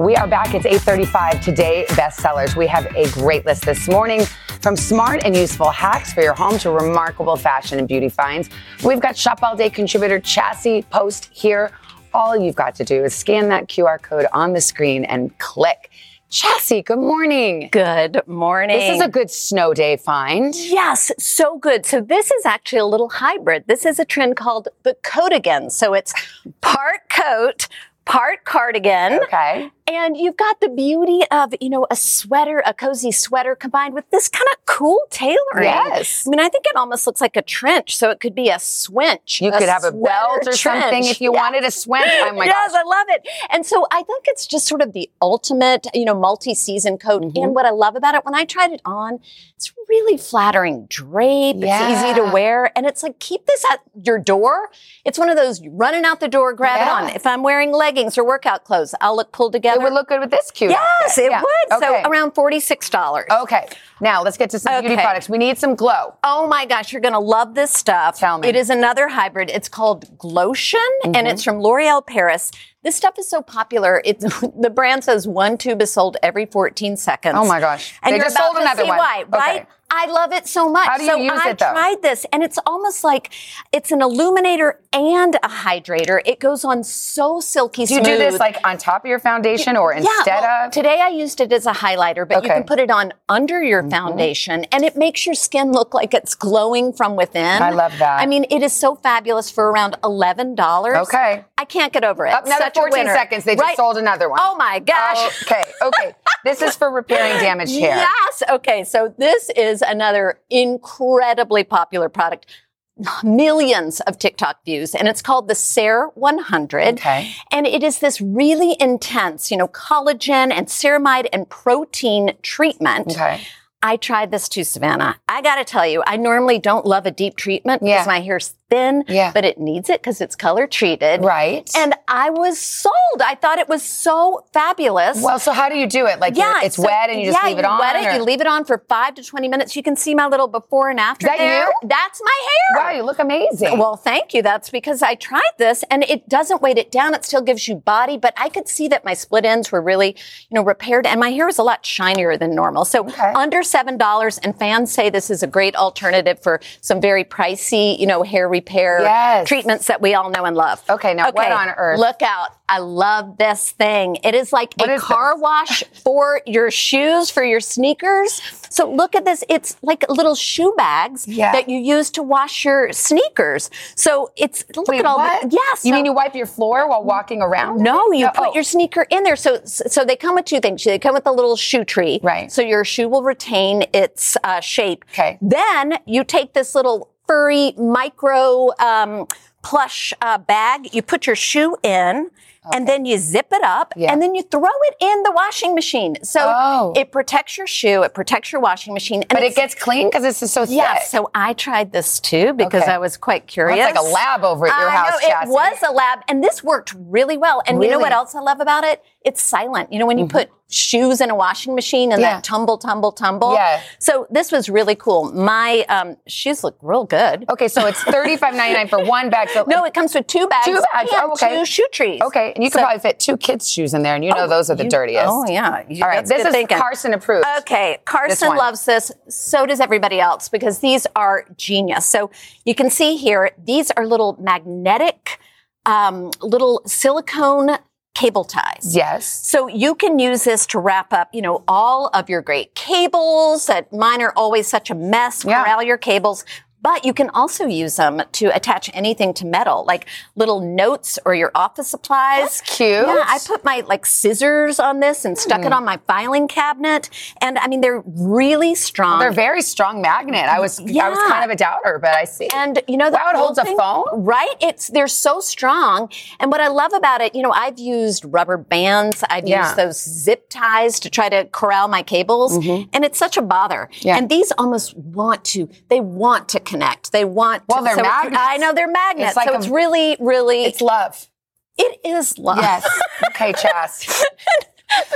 Speaker 16: We are back. It's 8:35 today. Bestsellers. We have a great list this morning, from smart and useful hacks for your home to remarkable fashion and beauty finds. We've got Shop All Day contributor Chassie Post here. All you've got to do is scan that QR code on the screen and click. Chassie, good morning.
Speaker 27: Good morning.
Speaker 16: This is a good snow day find.
Speaker 27: Yes, so good. So this is actually a little hybrid. This is a trend called the coatigan. So it's part coat, part cardigan.
Speaker 16: Okay.
Speaker 27: And you've got the beauty of, you know, a sweater, a cozy sweater combined with this kind of cool tailoring.
Speaker 16: Yes.
Speaker 27: I mean, I think it almost looks like a trench. So it could be a swinch.
Speaker 16: You could have a belt or something if you
Speaker 27: Yeah.
Speaker 16: wanted a swinch. Oh my gosh.
Speaker 27: yes,
Speaker 16: gosh.
Speaker 27: I love it. And so I think it's just sort of the ultimate, you know, multi-season coat.
Speaker 16: Mm-hmm.
Speaker 27: And what I love about it, when I tried it on, it's really flattering drape. It's easy to wear. And it's like, keep this at your door. It's one of those running out the door, grab
Speaker 16: Yeah.
Speaker 27: it on. If I'm wearing leggings or workout clothes, I'll look pulled together.
Speaker 16: It would look good with this cute
Speaker 27: Yes,
Speaker 16: outfit.
Speaker 27: it
Speaker 16: Yeah.
Speaker 27: would.
Speaker 16: Okay.
Speaker 27: So around $46.
Speaker 16: Okay. Now let's get to some beauty products. We need some glow.
Speaker 27: Oh my gosh, you're going to love this stuff.
Speaker 16: Tell me.
Speaker 27: It is another hybrid. It's called Glotion and
Speaker 16: Mm-hmm.
Speaker 27: it's from L'Oreal Paris. This stuff is so popular. It's the brand says one tube is sold every 14 seconds.
Speaker 16: Oh my gosh.
Speaker 27: And
Speaker 16: They
Speaker 27: you're
Speaker 16: just
Speaker 27: about
Speaker 16: sold
Speaker 27: to
Speaker 16: another
Speaker 27: see
Speaker 16: one.
Speaker 27: why,
Speaker 16: Okay.
Speaker 27: right? I love it so much.
Speaker 16: How do you
Speaker 27: so
Speaker 16: use
Speaker 27: I
Speaker 16: it, though?
Speaker 27: tried this and it's almost like it's an illuminator and a hydrator. It goes on so silky
Speaker 16: Do you
Speaker 27: smooth.
Speaker 16: do this like on top of your foundation or instead
Speaker 27: yeah, well,
Speaker 16: of?
Speaker 27: Today I used it as a highlighter, but you
Speaker 16: Okay. Mm-hmm.
Speaker 27: can put it on under your foundation and it makes your skin look like it's glowing from within.
Speaker 16: I love that.
Speaker 27: I mean, it is so fabulous for around $11.
Speaker 16: Okay.
Speaker 27: I can't get over it.
Speaker 16: Up another
Speaker 27: Such
Speaker 16: 14
Speaker 27: winner.
Speaker 16: seconds. They just
Speaker 27: Right.
Speaker 16: sold another one.
Speaker 27: Oh my gosh.
Speaker 16: Okay. Okay. this is for repairing damaged hair.
Speaker 27: Yes. Okay. So this is another incredibly popular product. millions of TikTok views, and it's called the CER-100.
Speaker 16: Okay.
Speaker 27: And it is this really intense, you know, collagen and ceramide and protein treatment.
Speaker 16: Okay.
Speaker 27: I tried this too, Savannah. I got to tell you, I normally don't love a deep treatment because my hair's thin,
Speaker 16: Yeah.
Speaker 27: but it needs it because it's color treated.
Speaker 16: Right.
Speaker 27: And I was sold. I thought it was so fabulous.
Speaker 16: Well, so how do you do it? Like, you're- it's
Speaker 27: so-
Speaker 16: wet and you just
Speaker 27: yeah,
Speaker 16: leave it
Speaker 27: you
Speaker 16: on,
Speaker 27: Wet it,
Speaker 16: or-
Speaker 27: you leave it on for five to 20 minutes. You can see my little before and after
Speaker 16: Is that
Speaker 27: there.
Speaker 16: you?
Speaker 27: That's my hair.
Speaker 16: Wow, you look amazing.
Speaker 27: Well, thank you. That's because I tried this and it doesn't weight it down. It still gives you body, but I could see that my split ends were really, you know, repaired and my hair is a lot shinier than normal. So under $7 and fans say this is a great alternative for some very pricey, you know, hair repair
Speaker 16: Yes.
Speaker 27: treatments that we all know and love.
Speaker 16: Okay, now what on earth?
Speaker 27: Look out. I love this thing. It is like
Speaker 16: What
Speaker 27: a
Speaker 16: is
Speaker 27: car wash for your shoes, for your sneakers. So look at this. It's like little shoe bags
Speaker 16: Yeah.
Speaker 27: that you use to wash your sneakers. So it's look
Speaker 16: Wait,
Speaker 27: at all
Speaker 16: what?
Speaker 27: the yes.
Speaker 16: You
Speaker 27: so-
Speaker 16: mean you wipe your floor while walking around?
Speaker 27: no, you
Speaker 16: No,
Speaker 27: put
Speaker 16: oh.
Speaker 27: your sneaker in there. So, so they come with two things. They come with a little shoe tree.
Speaker 16: Right.
Speaker 27: So your shoe will retain its uh, shape.
Speaker 16: Okay.
Speaker 27: Then you take this little furry micro um, plush uh, bag. You put your shoe in. And then you zip it up
Speaker 16: Yeah.
Speaker 27: and then you throw it in the washing machine. So
Speaker 16: Oh.
Speaker 27: it protects your shoe, it protects your washing machine. And
Speaker 16: But it gets clean because it's so thick.
Speaker 27: Yes, so I tried this too because
Speaker 16: Okay.
Speaker 27: I was quite curious.
Speaker 16: Well, it's like a lab over at your
Speaker 27: I
Speaker 16: house,
Speaker 27: know. It was a lab, and this worked really well. And you know what else I love about it? It's silent. You know when you put shoes in a washing machine and
Speaker 16: Yeah.
Speaker 27: that tumble, tumble, tumble.
Speaker 16: Yeah.
Speaker 27: So this was really cool. My um, shoes look real good.
Speaker 16: Okay, so it's thirty five ninety nine for one bag. So
Speaker 27: No, it comes with two bags.
Speaker 16: Two bags.
Speaker 27: and
Speaker 16: Oh, okay.
Speaker 27: Two shoe trees.
Speaker 16: Okay, and you could
Speaker 27: So-
Speaker 16: probably fit two kids' shoes in there, and you know those are the
Speaker 27: you-
Speaker 16: dirtiest.
Speaker 27: Oh yeah. You-
Speaker 16: All right, this is
Speaker 27: thinking.
Speaker 16: Carson approved.
Speaker 27: Okay, Carson
Speaker 16: one.
Speaker 27: loves this. So does everybody else because these are genius. So you can see here, these are little magnetic, um, little silicone cable ties.
Speaker 16: Yes.
Speaker 27: So you can use this to wrap up, you know, all of your great cables. That mine are always such a mess.
Speaker 16: Yeah.
Speaker 27: Corral your cables. But you can also use them to attach anything to metal, like little notes or your office supplies.
Speaker 16: That's cute.
Speaker 27: Yeah, I put my like scissors on this and stuck
Speaker 16: Mm.
Speaker 27: it on my filing cabinet. And I mean, they're really strong.
Speaker 16: They're very strong magnet. I was I was kind of a doubter, but I see.
Speaker 27: And you know, the
Speaker 16: Wow, it holds a phone?
Speaker 27: right? It's they're so strong. And what I love about it, you know, I've used rubber bands, I've
Speaker 16: Yeah.
Speaker 27: used those zip ties to try to corral my cables, and it's such a bother.
Speaker 16: Mm-hmm. Yeah.
Speaker 27: And these almost want to, they want to connect. They want.
Speaker 16: Well,
Speaker 27: to,
Speaker 16: they're
Speaker 27: so
Speaker 16: magnets.
Speaker 27: I know they're magnets.
Speaker 16: It's like
Speaker 27: so
Speaker 16: a-
Speaker 27: it's really, really.
Speaker 16: it's love.
Speaker 27: it is love.
Speaker 16: Yes. Okay, Chas.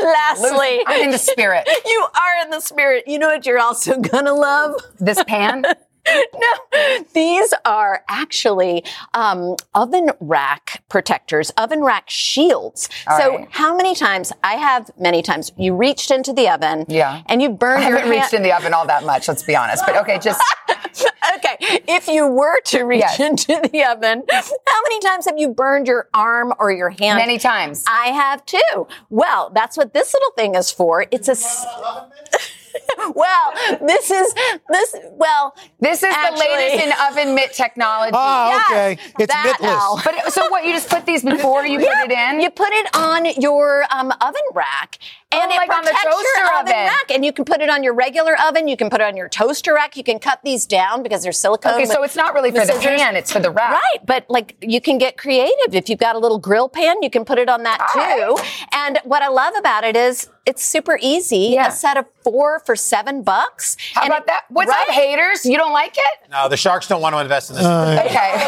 Speaker 27: Lastly,
Speaker 16: I'm in the spirit.
Speaker 27: you are in the spirit. You know what you're also gonna love?
Speaker 16: This pan.
Speaker 27: no, these are actually um, oven rack protectors, oven rack shields.
Speaker 16: All
Speaker 27: so,
Speaker 16: right.
Speaker 27: how many times I have many times you reached into the oven,
Speaker 16: Yeah.
Speaker 27: and you burned
Speaker 16: I
Speaker 27: your
Speaker 16: haven't reached in the oven all that much, let's be honest. But okay, just
Speaker 27: okay, if you were to reach
Speaker 16: Yes.
Speaker 27: into the oven, how many times have you burned your arm or your hand?
Speaker 16: many times.
Speaker 27: I have too. Well, that's what this little thing is for. It's a. well, this is this. Well,
Speaker 16: This is
Speaker 27: Actually-
Speaker 16: the latest in oven mitt technology.
Speaker 10: Oh,
Speaker 27: Yes,
Speaker 10: okay. It's
Speaker 27: that,
Speaker 10: mitless.
Speaker 27: Al.
Speaker 16: But so what? You just put these before you put it in?
Speaker 27: You put it on your um, oven rack, Oh and
Speaker 16: Oh,
Speaker 27: it
Speaker 16: like on the
Speaker 27: protects your
Speaker 16: toaster
Speaker 27: oven,
Speaker 16: oven.
Speaker 27: rack. And you can put it on your regular oven. You can put it on your toaster rack. You can cut these down because they're silicone.
Speaker 16: Okay, so it's not really for the
Speaker 27: scissors.
Speaker 16: pan, it's for the rack.
Speaker 27: Right, but like you can get creative. If you've got a little grill pan, you can put it on that
Speaker 16: All
Speaker 27: too. And what I love about it is it's super easy.
Speaker 16: Yeah.
Speaker 27: A set of four for seven bucks.
Speaker 16: How
Speaker 27: And
Speaker 16: about
Speaker 27: it-
Speaker 16: that? What's
Speaker 27: right?
Speaker 16: up, haters? You don't like it?
Speaker 23: No, the Sharks don't want to invest in this.
Speaker 16: Uh, okay.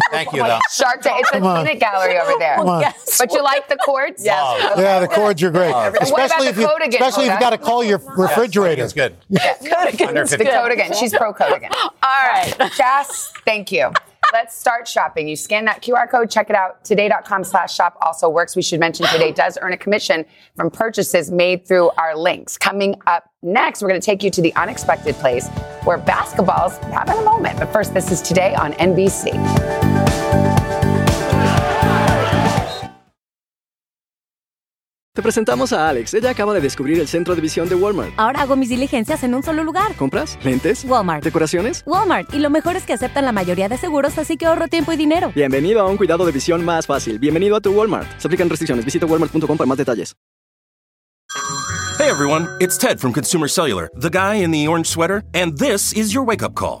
Speaker 23: Thank you, though.
Speaker 16: Shark Tank. It's a
Speaker 10: Come
Speaker 16: peanut gallery over there.
Speaker 10: Come on.
Speaker 27: Yes.
Speaker 16: But you like the cords?
Speaker 23: Yes. Oh.
Speaker 10: Yeah, the cords are great.
Speaker 16: about
Speaker 10: Especially
Speaker 16: the
Speaker 10: if you,
Speaker 16: Coatigan,
Speaker 10: especially if you got to call your refrigerator.
Speaker 23: It's good.
Speaker 27: Coatigan's
Speaker 23: The
Speaker 16: The
Speaker 27: good.
Speaker 16: Coatigan. She's pro Coatigan.
Speaker 27: All right.
Speaker 16: Jess, thank you. Let's start shopping. You scan that QR code, check it out. Today.com slash shop also works. We should mention today does earn a commission from purchases made through our links. Coming up next, we're going to take you to the unexpected place where basketball's having a moment. But first, this is today on NBC.
Speaker 20: Te presentamos a Alex. Ella acaba de descubrir el centro de visión de Walmart.
Speaker 21: Ahora hago mis diligencias en un solo lugar.
Speaker 20: ¿Compras? ¿Lentes?
Speaker 21: Walmart.
Speaker 20: ¿Decoraciones?
Speaker 21: Walmart. Y lo mejor es que aceptan la mayoría de seguros, así que ahorro tiempo y dinero.
Speaker 20: Bienvenido a un cuidado de visión más fácil. Bienvenido a tu Walmart. Se aplican restricciones. Visita walmart.com para más detalles.
Speaker 28: Hey everyone, it's Ted from Consumer Cellular, the guy in the orange sweater, and this is your wake up call.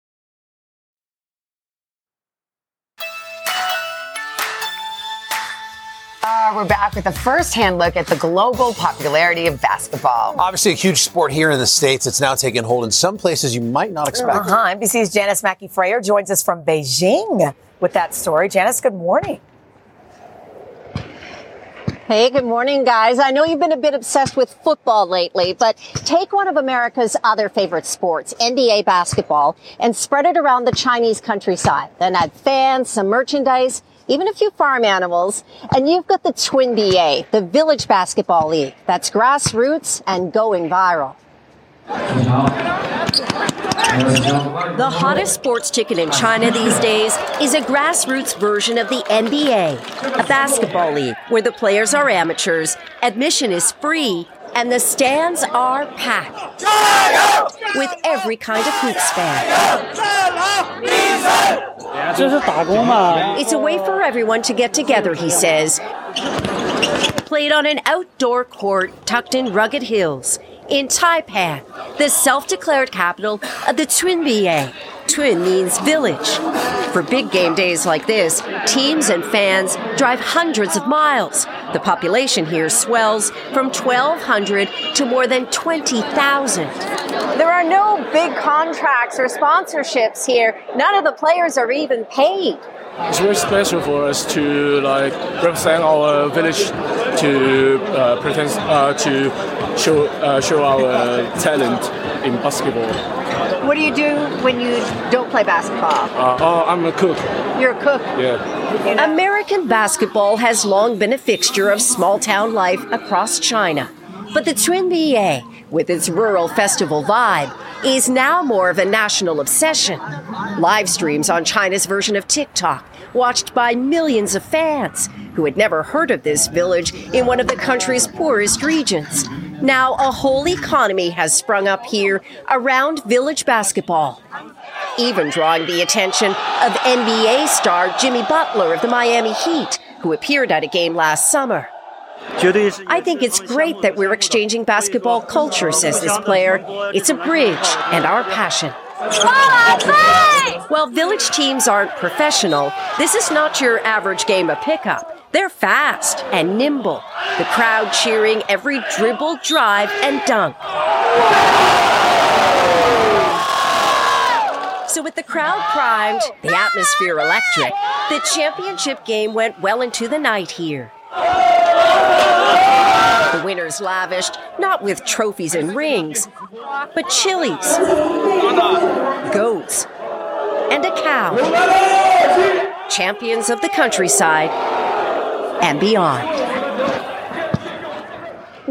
Speaker 16: We're back with a first-hand look at the global popularity of basketball.
Speaker 23: Obviously, a huge sport here in the States. It's now taking hold in some places you might not expect.
Speaker 17: Uh-huh. NBC's Janis Mackey Frayer joins us from Beijing with that story. Janis, good morning.
Speaker 29: Hey, good morning, guys. I know you've been a bit obsessed with football lately, but take one of America's other favorite sports, NBA basketball, and spread it around the Chinese countryside. Then add fans, some merchandise, even a few farm animals, and you've got the Cun BA, the Village Basketball League. That's grassroots and going viral.
Speaker 30: The hottest sports ticket in China these days is a grassroots version of the NBA, a basketball league where the players are amateurs, admission is free, and the stands are packed with every kind of hoops fan. It's a way for everyone to get together, he says. Played on an outdoor court tucked in rugged hills in Taipan, the self declared capital of the Cun BA. Cun means village. For big game days like this, teams and fans drive hundreds of miles. The population here swells from 1,200 to more than 20,000.
Speaker 29: There are no big contracts or sponsorships here. None of the players are even paid.
Speaker 31: It's very special for us to like represent our village, to uh, pretend uh, to show uh, show our talent in basketball.
Speaker 29: What do you do when you don't play basketball?
Speaker 31: Uh, oh, I'm a cook.
Speaker 29: You're a cook.
Speaker 31: Yeah.
Speaker 30: American basketball has long been a fixture of small town life across China. But the Cun BA, with its rural festival vibe, is now more of a national obsession. Live streams on China's version of TikTok, watched by millions of fans who had never heard of this village in one of the country's poorest regions. Now, a whole economy has sprung up here around village basketball, even drawing the attention of NBA star Jimmy Butler of the Miami Heat, who appeared at a game last summer. I think it's great that we're exchanging basketball culture, says this player. It's a bridge and our passion. While village teams aren't professional, this is not your average game of pickup. They're fast and nimble, the crowd cheering every dribble, drive, and dunk. So, with the crowd primed, the atmosphere electric, the championship game went well into the night here. The winners lavished not with trophies and rings, but chilies, goats, and a cow. Champions of the countryside and beyond.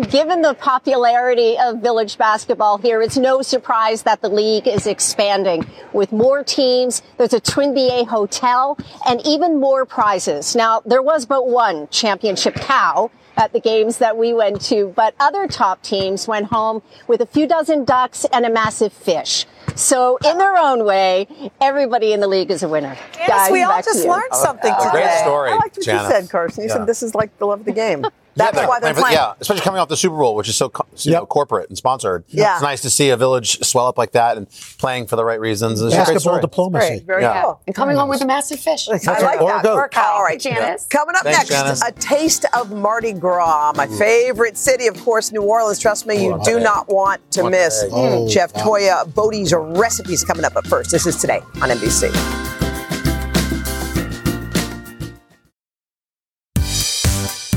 Speaker 29: Given the popularity of village basketball here, it's no surprise that the league is expanding with more teams. There's a Cun BA hotel and even more prizes. Now, there was but one championship cow at the games that we went to, but other top teams went home with a few dozen ducks and a massive fish. So, in their own way, everybody in the league is a winner.
Speaker 1: Yes,
Speaker 29: Guys,
Speaker 1: we all just learned oh, something
Speaker 23: Oh,
Speaker 1: today.
Speaker 23: great story,
Speaker 1: I liked what
Speaker 23: Janis.
Speaker 1: you said, Carson. You
Speaker 23: Yeah.
Speaker 1: said this is like the love of the game.
Speaker 23: Yeah,
Speaker 1: That's why they're
Speaker 23: playing. Yeah, especially coming off the Super Bowl, which is so co- you know, corporate and sponsored.
Speaker 1: Yeah.
Speaker 23: it's nice to see a village swell up like that and playing for the right reasons. It's a great
Speaker 10: Basketball
Speaker 23: story.
Speaker 10: diplomacy.
Speaker 1: Great, very
Speaker 23: Yeah.
Speaker 1: cool.
Speaker 16: And coming home with a massive fish.
Speaker 1: I like
Speaker 10: Or
Speaker 1: that.
Speaker 10: goat.
Speaker 1: Work out. All right,
Speaker 16: Janis.
Speaker 1: Coming up
Speaker 23: Thanks,
Speaker 1: next,
Speaker 23: Janis.
Speaker 1: a taste of Mardi Gras, my favorite city, of course, New Orleans. Trust me, you do not want to
Speaker 23: Want
Speaker 1: miss
Speaker 23: that.
Speaker 10: Oh,
Speaker 1: Chef
Speaker 10: wow.
Speaker 1: Toya Boudy's recipes coming up. But first, this is today on NBC.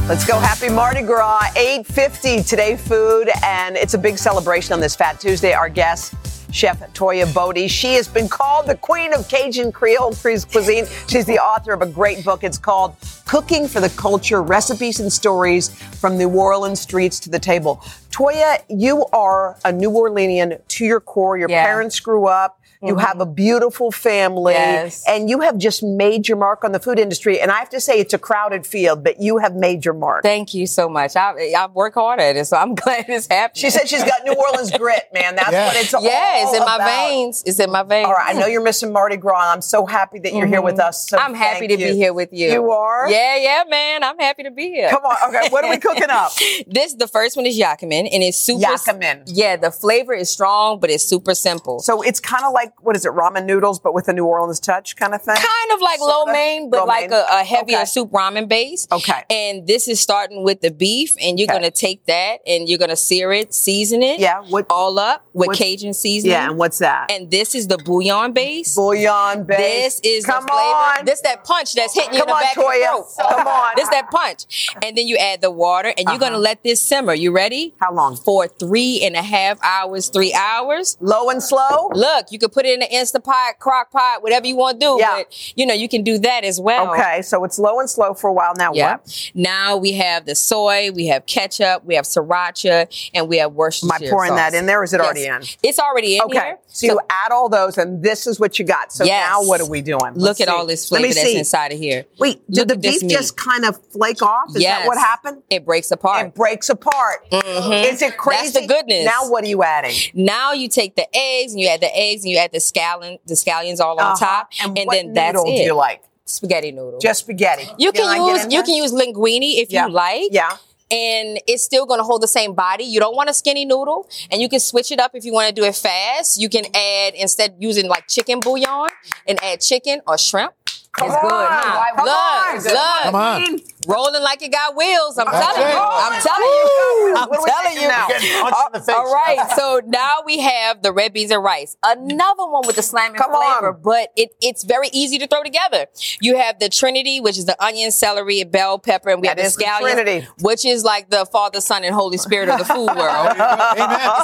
Speaker 1: Let's go. Happy Mardi Gras. 850 today food, and it's a big celebration on this Fat Tuesday. Our guest, Chef Toya Boudy. She has been called the queen of Cajun Creole cuisine. She's the author of a great book. It's called cooking for the culture, recipes and stories from New Orleans streets to the table. Toya, you are a New Orleanian to your core. Your
Speaker 32: Yeah.
Speaker 1: parents grew up. You
Speaker 32: Mhm.
Speaker 1: have a beautiful family
Speaker 32: Yes.
Speaker 1: and you have just made your mark on the food industry. And I have to say, it's a crowded field, but you have made your mark.
Speaker 32: Thank you so much. I, I work hard at it, so I'm glad it's happening.
Speaker 1: She said she's got New Orleans grit, man. That's
Speaker 32: Yeah.
Speaker 1: what it's all about.
Speaker 32: Yeah, it's in my veins. It's in my veins.
Speaker 1: All right, I know you're missing Mardi Gras. I'm so happy that you're here with us. So
Speaker 32: I'm happy to
Speaker 1: you.
Speaker 32: be here with you.
Speaker 1: You are?
Speaker 32: Yeah, yeah, man. I'm happy to be here.
Speaker 1: Come on. Okay, what are we cooking up?
Speaker 32: this the first one is yakamein, and it's super.
Speaker 1: Yakamein.
Speaker 32: Yeah, the flavor is strong, but it's super simple.
Speaker 1: So it's kind of like what is it, ramen noodles, but with a New Orleans touch, kind of thing.
Speaker 32: Kind of like lo mein, but
Speaker 1: Lo
Speaker 32: like a, a heavier
Speaker 1: Okay.
Speaker 32: soup ramen base.
Speaker 1: Okay.
Speaker 32: And this is starting with the beef, and you're
Speaker 1: Okay.
Speaker 32: gonna take that and you're gonna sear it, season it.
Speaker 1: Yeah. What
Speaker 32: all up with Cajun seasoning.
Speaker 1: Yeah, and what's that?
Speaker 32: And this is the bouillon base.
Speaker 1: Bouillon base.
Speaker 32: This is
Speaker 1: Come
Speaker 32: the flavor.
Speaker 1: on.
Speaker 32: This that punch that's hitting you
Speaker 1: Come
Speaker 32: in the
Speaker 1: on,
Speaker 32: back of
Speaker 1: Toya.
Speaker 32: the throat.
Speaker 1: Come on.
Speaker 32: This that punch. And then you add the water and you're gonna let this simmer. You ready?
Speaker 1: Uh-huh. How long?
Speaker 32: For three and a half hours, three hours.
Speaker 1: Low and slow?
Speaker 32: Look, you could put it in an instant pot, crock pot, whatever you want to do.
Speaker 1: Yeah.
Speaker 32: But you know, you can do that as well.
Speaker 1: Okay, so it's low and slow for a while. Now
Speaker 32: Yeah.
Speaker 1: what?
Speaker 32: Now we have the soy, we have ketchup, we have sriracha, and we have Worcestershire
Speaker 1: Am I pouring that in there or is it
Speaker 32: Yes.
Speaker 1: already in?
Speaker 32: It's already in
Speaker 1: Okay,
Speaker 32: here.
Speaker 1: so you add all those, and this is what you got. So
Speaker 32: Yes.
Speaker 1: now what are we doing?
Speaker 32: Look
Speaker 1: Let's
Speaker 32: at
Speaker 1: see.
Speaker 32: all this flavor that's
Speaker 1: see.
Speaker 32: inside of here.
Speaker 1: Wait, did
Speaker 32: Look
Speaker 1: the beef just kind of flake off? Is
Speaker 32: yes.
Speaker 1: that what happened?
Speaker 32: It breaks apart.
Speaker 1: It breaks apart.
Speaker 32: Mhm.
Speaker 1: Is it crazy?
Speaker 32: That's the goodness.
Speaker 1: Now what are you adding?
Speaker 32: Now you take the eggs and you add the eggs and you add the scallion, the scallions all on
Speaker 1: Uh-huh.
Speaker 32: top,
Speaker 1: And
Speaker 32: and,
Speaker 1: what
Speaker 32: then that's it.
Speaker 1: do you like?
Speaker 32: Spaghetti noodle.
Speaker 1: Just spaghetti.
Speaker 32: you can
Speaker 1: I get
Speaker 32: use you can use linguine if
Speaker 1: Yeah.
Speaker 32: you like.
Speaker 1: Yeah.
Speaker 32: And it's still going to hold the same body. You don't want a skinny noodle, and you can switch it up if you want to do it fast. You can add instead using like chicken bouillon and add chicken or shrimp.
Speaker 1: Come
Speaker 32: it's good,
Speaker 1: on.
Speaker 32: huh?
Speaker 1: Come
Speaker 32: look,
Speaker 1: on.
Speaker 32: look,
Speaker 10: Come on.
Speaker 32: Rolling like it got wheels. I'm
Speaker 10: That's
Speaker 32: telling
Speaker 10: it.
Speaker 32: you. I'm telling
Speaker 1: Woo.
Speaker 32: you. I'm
Speaker 1: What
Speaker 32: telling you.
Speaker 1: now?
Speaker 23: Getting punched in the face.
Speaker 32: All right, so now we have the red beans and rice. Another one with the slamming
Speaker 1: Come on.
Speaker 32: flavor, but it, it's very easy to throw together. You have the Trinity, which is the onion, celery, bell pepper, and we
Speaker 1: That
Speaker 32: have the
Speaker 1: the
Speaker 32: scallions,
Speaker 1: Trinity.
Speaker 32: which is like the Father, Son, and Holy Spirit of the food world.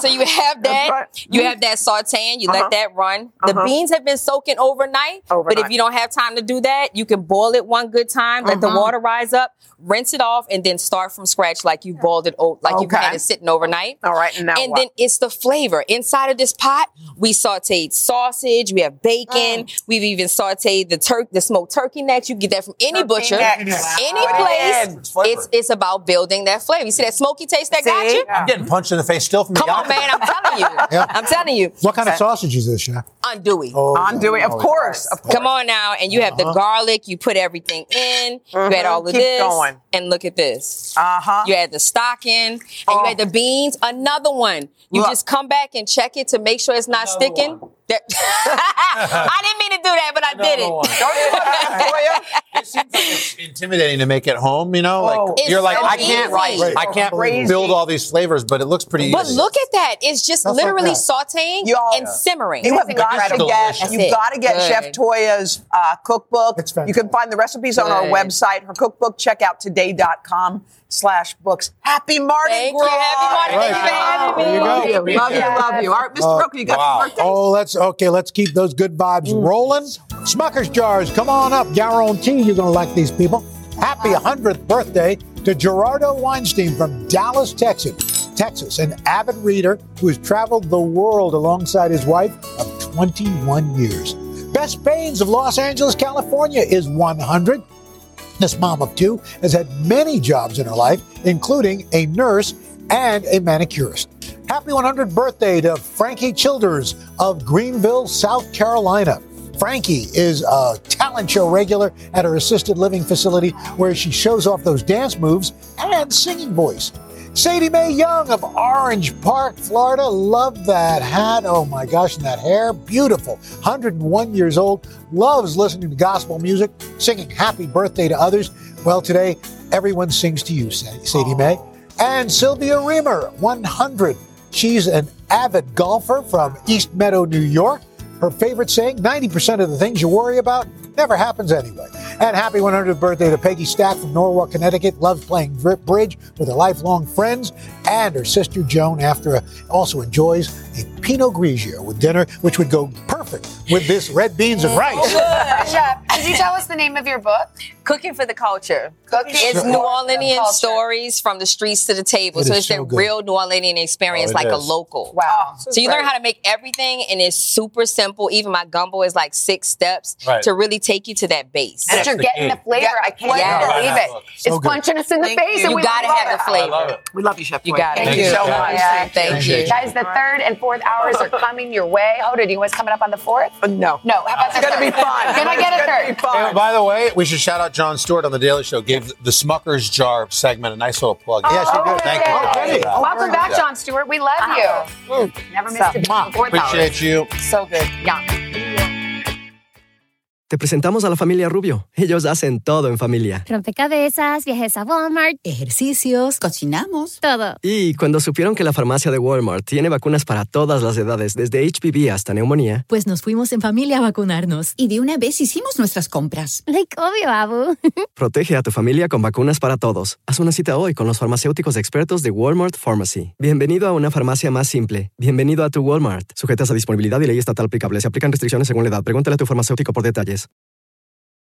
Speaker 32: so you have that.
Speaker 1: right.
Speaker 32: You have that sauteing. You
Speaker 1: Uh-huh.
Speaker 32: let that run. The
Speaker 1: Uh-huh.
Speaker 32: beans have been soaking overnight, but if you don't have time to do that, you can boil it one good time. Let the
Speaker 1: Uh-huh.
Speaker 32: water rise up. Rinse it off and then start from scratch like you boiled it, o- like you've had it sitting overnight.
Speaker 1: All right, and now
Speaker 32: And
Speaker 1: what?
Speaker 32: then it's the flavor. Inside of this pot, we sauteed sausage, we have bacon,
Speaker 1: Mm.
Speaker 32: we've even sauteed the turk the smoked turkey neck. You can get that from any
Speaker 1: Turkey
Speaker 32: butcher,
Speaker 1: neck.
Speaker 32: any
Speaker 1: Wow.
Speaker 32: place. It's it's about building that flavor. You see that smoky taste that got
Speaker 1: See?
Speaker 32: you?
Speaker 23: I'm getting punched in the face still from the
Speaker 32: Come on, man. I'm telling you.
Speaker 10: Yeah.
Speaker 32: I'm telling you.
Speaker 10: What kind of sausage is this, chef?
Speaker 32: Andouille.
Speaker 10: Oh,
Speaker 1: Andouille, of course, of course.
Speaker 32: Come on now, and you have the garlic. You put everything in. You add all of
Speaker 1: Uh-huh. Keep
Speaker 32: this,
Speaker 1: going.
Speaker 32: and look at this.
Speaker 1: Uh huh.
Speaker 32: You add the stock in, and
Speaker 1: Oh.
Speaker 32: you add the beans. Another one. You
Speaker 1: Look.
Speaker 32: just come back and check it to make sure it's not sticking. That- I didn't mean to do that, but I did it. Don't you look at Toya?
Speaker 23: It seems like it's intimidating to make at home, you know?
Speaker 1: Oh,
Speaker 23: like
Speaker 32: It's
Speaker 23: you're like,
Speaker 32: so
Speaker 23: I can't
Speaker 32: easy.
Speaker 23: I can't
Speaker 1: Crazy.
Speaker 23: build all these flavors, but it looks pretty easy.
Speaker 32: But
Speaker 23: easy.
Speaker 32: look at that. It's just
Speaker 10: That's
Speaker 32: literally
Speaker 10: that.
Speaker 32: sauteing
Speaker 1: Y'all-
Speaker 32: and simmering.
Speaker 1: You have
Speaker 32: That's
Speaker 1: got to
Speaker 32: incredible.
Speaker 1: get you've got to get
Speaker 32: Good.
Speaker 1: Chef Toya's uh, cookbook.
Speaker 10: It's
Speaker 1: You can find the recipes on our website. Her cookbook. Check out today.com slash books. Happy Mardi
Speaker 32: Thank you.
Speaker 1: Gras.
Speaker 32: Happy Mardi Gras. Thank you for having
Speaker 10: There you go.
Speaker 1: Love you, love you, love you. All right, Mr.
Speaker 10: Uh,
Speaker 1: Brooker, you got
Speaker 23: wow.
Speaker 1: some birthdays?
Speaker 10: Oh, let's okay. Let's keep those good vibes rolling. Smucker's jars, come on up. Guarantee you're gonna like these people. Happy 100th birthday to Gerardo Weinstein from Dallas, Texas. Texas, an avid reader who has traveled the world alongside his wife of 21 years. Best Baines of Los Angeles, California is 100. This mom of two has had many jobs in her life, including a nurse and a manicurist. Happy 100th birthday to Frankie Childers of Greenville, South Carolina. Frankie is a talent show regular at her assisted living facility where she shows off those dance moves and singing voice. Sadie Mae Young of Orange Park, Florida. Love that hat. Oh my gosh, and that hair. Beautiful. 101 years old. Loves listening to gospel music, singing happy birthday to others. Well, today, everyone sings to you, Sadie Mae. And Sylvia Reamer, 100. She's an avid golfer from East Meadow, New York. Her favorite saying 90% of the things you worry about never happens anyway. And happy 100th birthday to Peggy Stack from Norwalk, Connecticut. Loves playing bri- bridge with her lifelong friends and her sister Joan after a, also enjoys a Pinot Grigio with dinner, which would go perfect perfect with this red beans and rice.
Speaker 16: Oh, Chef, could you tell us the name of your book?
Speaker 33: Cooking for the culture.
Speaker 16: Cooking
Speaker 32: It's New
Speaker 16: the
Speaker 32: Orleanian stories from the streets to the table.
Speaker 10: It
Speaker 32: so it's
Speaker 10: so
Speaker 32: that
Speaker 10: good.
Speaker 32: real New Orleanian experience,
Speaker 24: Oh, it
Speaker 32: like a local.
Speaker 16: Wow.
Speaker 32: So oh, you learn how to make everything, and it's super simple. Even my gumbo is like six steps
Speaker 23: Right.
Speaker 32: to really take you to that base.
Speaker 16: And you're getting the flavor. I can't
Speaker 32: Yes.
Speaker 16: believe it.
Speaker 10: So
Speaker 16: it's
Speaker 10: good.
Speaker 16: punching us in the
Speaker 1: Thank
Speaker 16: face.
Speaker 1: you.
Speaker 16: and
Speaker 32: You
Speaker 16: we
Speaker 32: gotta
Speaker 16: love
Speaker 32: have the
Speaker 16: it.
Speaker 32: flavor.
Speaker 1: We love you, Chef.
Speaker 32: You got it.
Speaker 16: Thank, you so
Speaker 23: Chef.
Speaker 16: much.
Speaker 32: Yeah, thank you.
Speaker 16: Guys, the third and fourth hours are coming your way. Hoda, do you guys coming up on the fourth?
Speaker 1: Uh, no.
Speaker 16: No. How about
Speaker 1: It's gonna be fun.
Speaker 16: Can I get a third?
Speaker 23: And by the way, we should shout out Jon Stewart on the Daily Show. Gave the Smucker's Jar segment a nice little plug.
Speaker 16: Oh,
Speaker 23: yeah, she did. Thank you.
Speaker 16: okay. Welcome back, Jon Stewart. We love you. Never missed a beat.
Speaker 23: Appreciate you.
Speaker 16: So good. Yum.
Speaker 20: Te presentamos a la familia Rubio. Ellos hacen todo en familia.
Speaker 34: Rompecabezas, viajes a Walmart, ejercicios, cocinamos, todo.
Speaker 20: Y cuando supieron que la farmacia de Walmart tiene vacunas para todas las edades, desde HPV hasta neumonía,
Speaker 34: Pues nos fuimos en familia a vacunarnos. Y de una vez hicimos nuestras compras. Like obvio, Abu.
Speaker 20: protege a tu familia con vacunas para todos. Haz una cita hoy con los farmacéuticos expertos de Walmart Pharmacy. Bienvenido a una farmacia más simple. Bienvenido a tu Walmart. Sujetas a disponibilidad y ley estatal aplicable. Se aplican restricciones según la edad. Pregúntale a tu farmacéutico por detalles. eyes